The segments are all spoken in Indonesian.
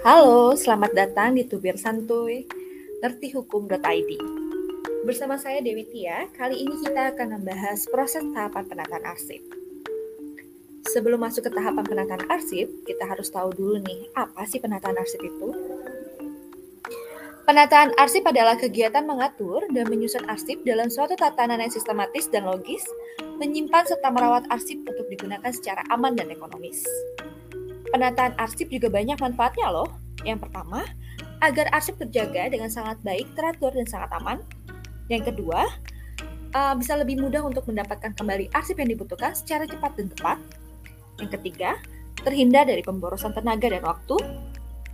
Halo, selamat datang di Tubir Santuy, ngertihukum.id. Bersama saya Dewi Tia, kali ini kita akan membahas proses tahapan penataan arsip. Sebelum masuk ke tahapan penataan arsip, kita harus tahu dulu nih, apa sih penataan arsip itu? Penataan arsip adalah kegiatan mengatur dan menyusun arsip dalam suatu tatanan yang sistematis dan logis, menyimpan serta merawat arsip untuk digunakan secara aman dan ekonomis. Penataan arsip juga banyak manfaatnya loh. Yang pertama, agar arsip terjaga dengan sangat baik, teratur, dan sangat aman. Yang kedua, uh, bisa lebih mudah untuk mendapatkan kembali arsip yang dibutuhkan secara cepat dan tepat. Yang ketiga, terhindar dari pemborosan tenaga dan waktu.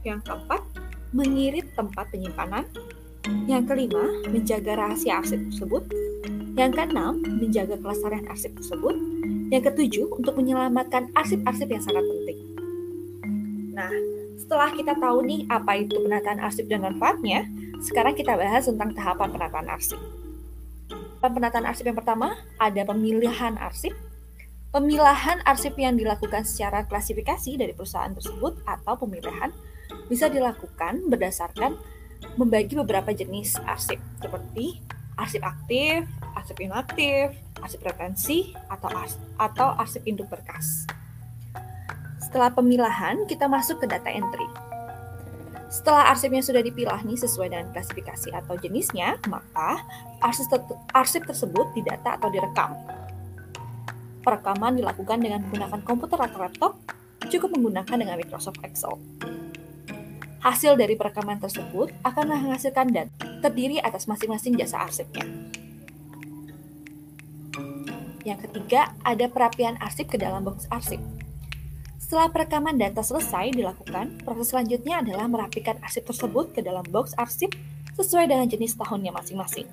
Yang keempat, mengirit tempat penyimpanan. Yang kelima, menjaga rahasia arsip tersebut. Yang keenam, menjaga kelestarian arsip tersebut. Yang ketujuh, untuk menyelamatkan arsip-arsip yang sangat penting. Nah, setelah kita tahu nih apa itu penataan arsip dan manfaatnya, sekarang kita bahas tentang tahapan penataan arsip. Penataan arsip yang pertama ada pemilihan arsip. Pemilahan arsip yang dilakukan secara klasifikasi dari perusahaan tersebut atau pemilihan bisa dilakukan berdasarkan membagi beberapa jenis arsip seperti arsip aktif, arsip inaktif, arsip retensi, atau ars atau arsip induk berkas. Setelah pemilahan, kita masuk ke data entry. Setelah arsipnya sudah dipilah nih sesuai dengan klasifikasi atau jenisnya, maka arsip, arsip tersebut didata atau direkam. Perekaman dilakukan dengan menggunakan komputer atau laptop, cukup menggunakan dengan Microsoft Excel. Hasil dari perekaman tersebut akan menghasilkan data terdiri atas masing-masing jasa arsipnya. Yang ketiga, ada perapian arsip ke dalam box arsip. Setelah perekaman data selesai dilakukan, proses selanjutnya adalah merapikan arsip tersebut ke dalam box arsip sesuai dengan jenis tahunnya masing-masing.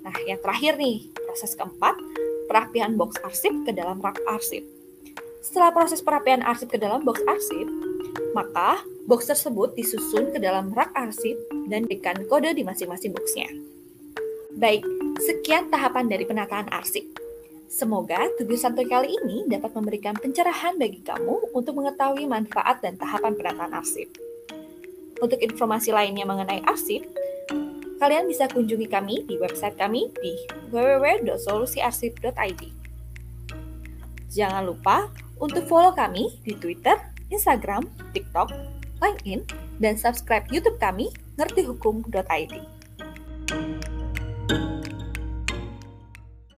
Nah, yang terakhir nih, proses keempat, perapian box arsip ke dalam rak arsip. Setelah proses perapian arsip ke dalam box arsip, maka box tersebut disusun ke dalam rak arsip dan diberikan kode di masing-masing boxnya. Baik, sekian tahapan dari penataan arsip. Semoga tugas santuy kali ini dapat memberikan pencerahan bagi kamu untuk mengetahui manfaat dan tahapan penataan arsip. Untuk informasi lainnya mengenai arsip, kalian bisa kunjungi kami di website kami di www.solusiarsip.id. Jangan lupa untuk follow kami di Twitter, Instagram, TikTok, LinkedIn, dan subscribe YouTube kami ngertihukum.id.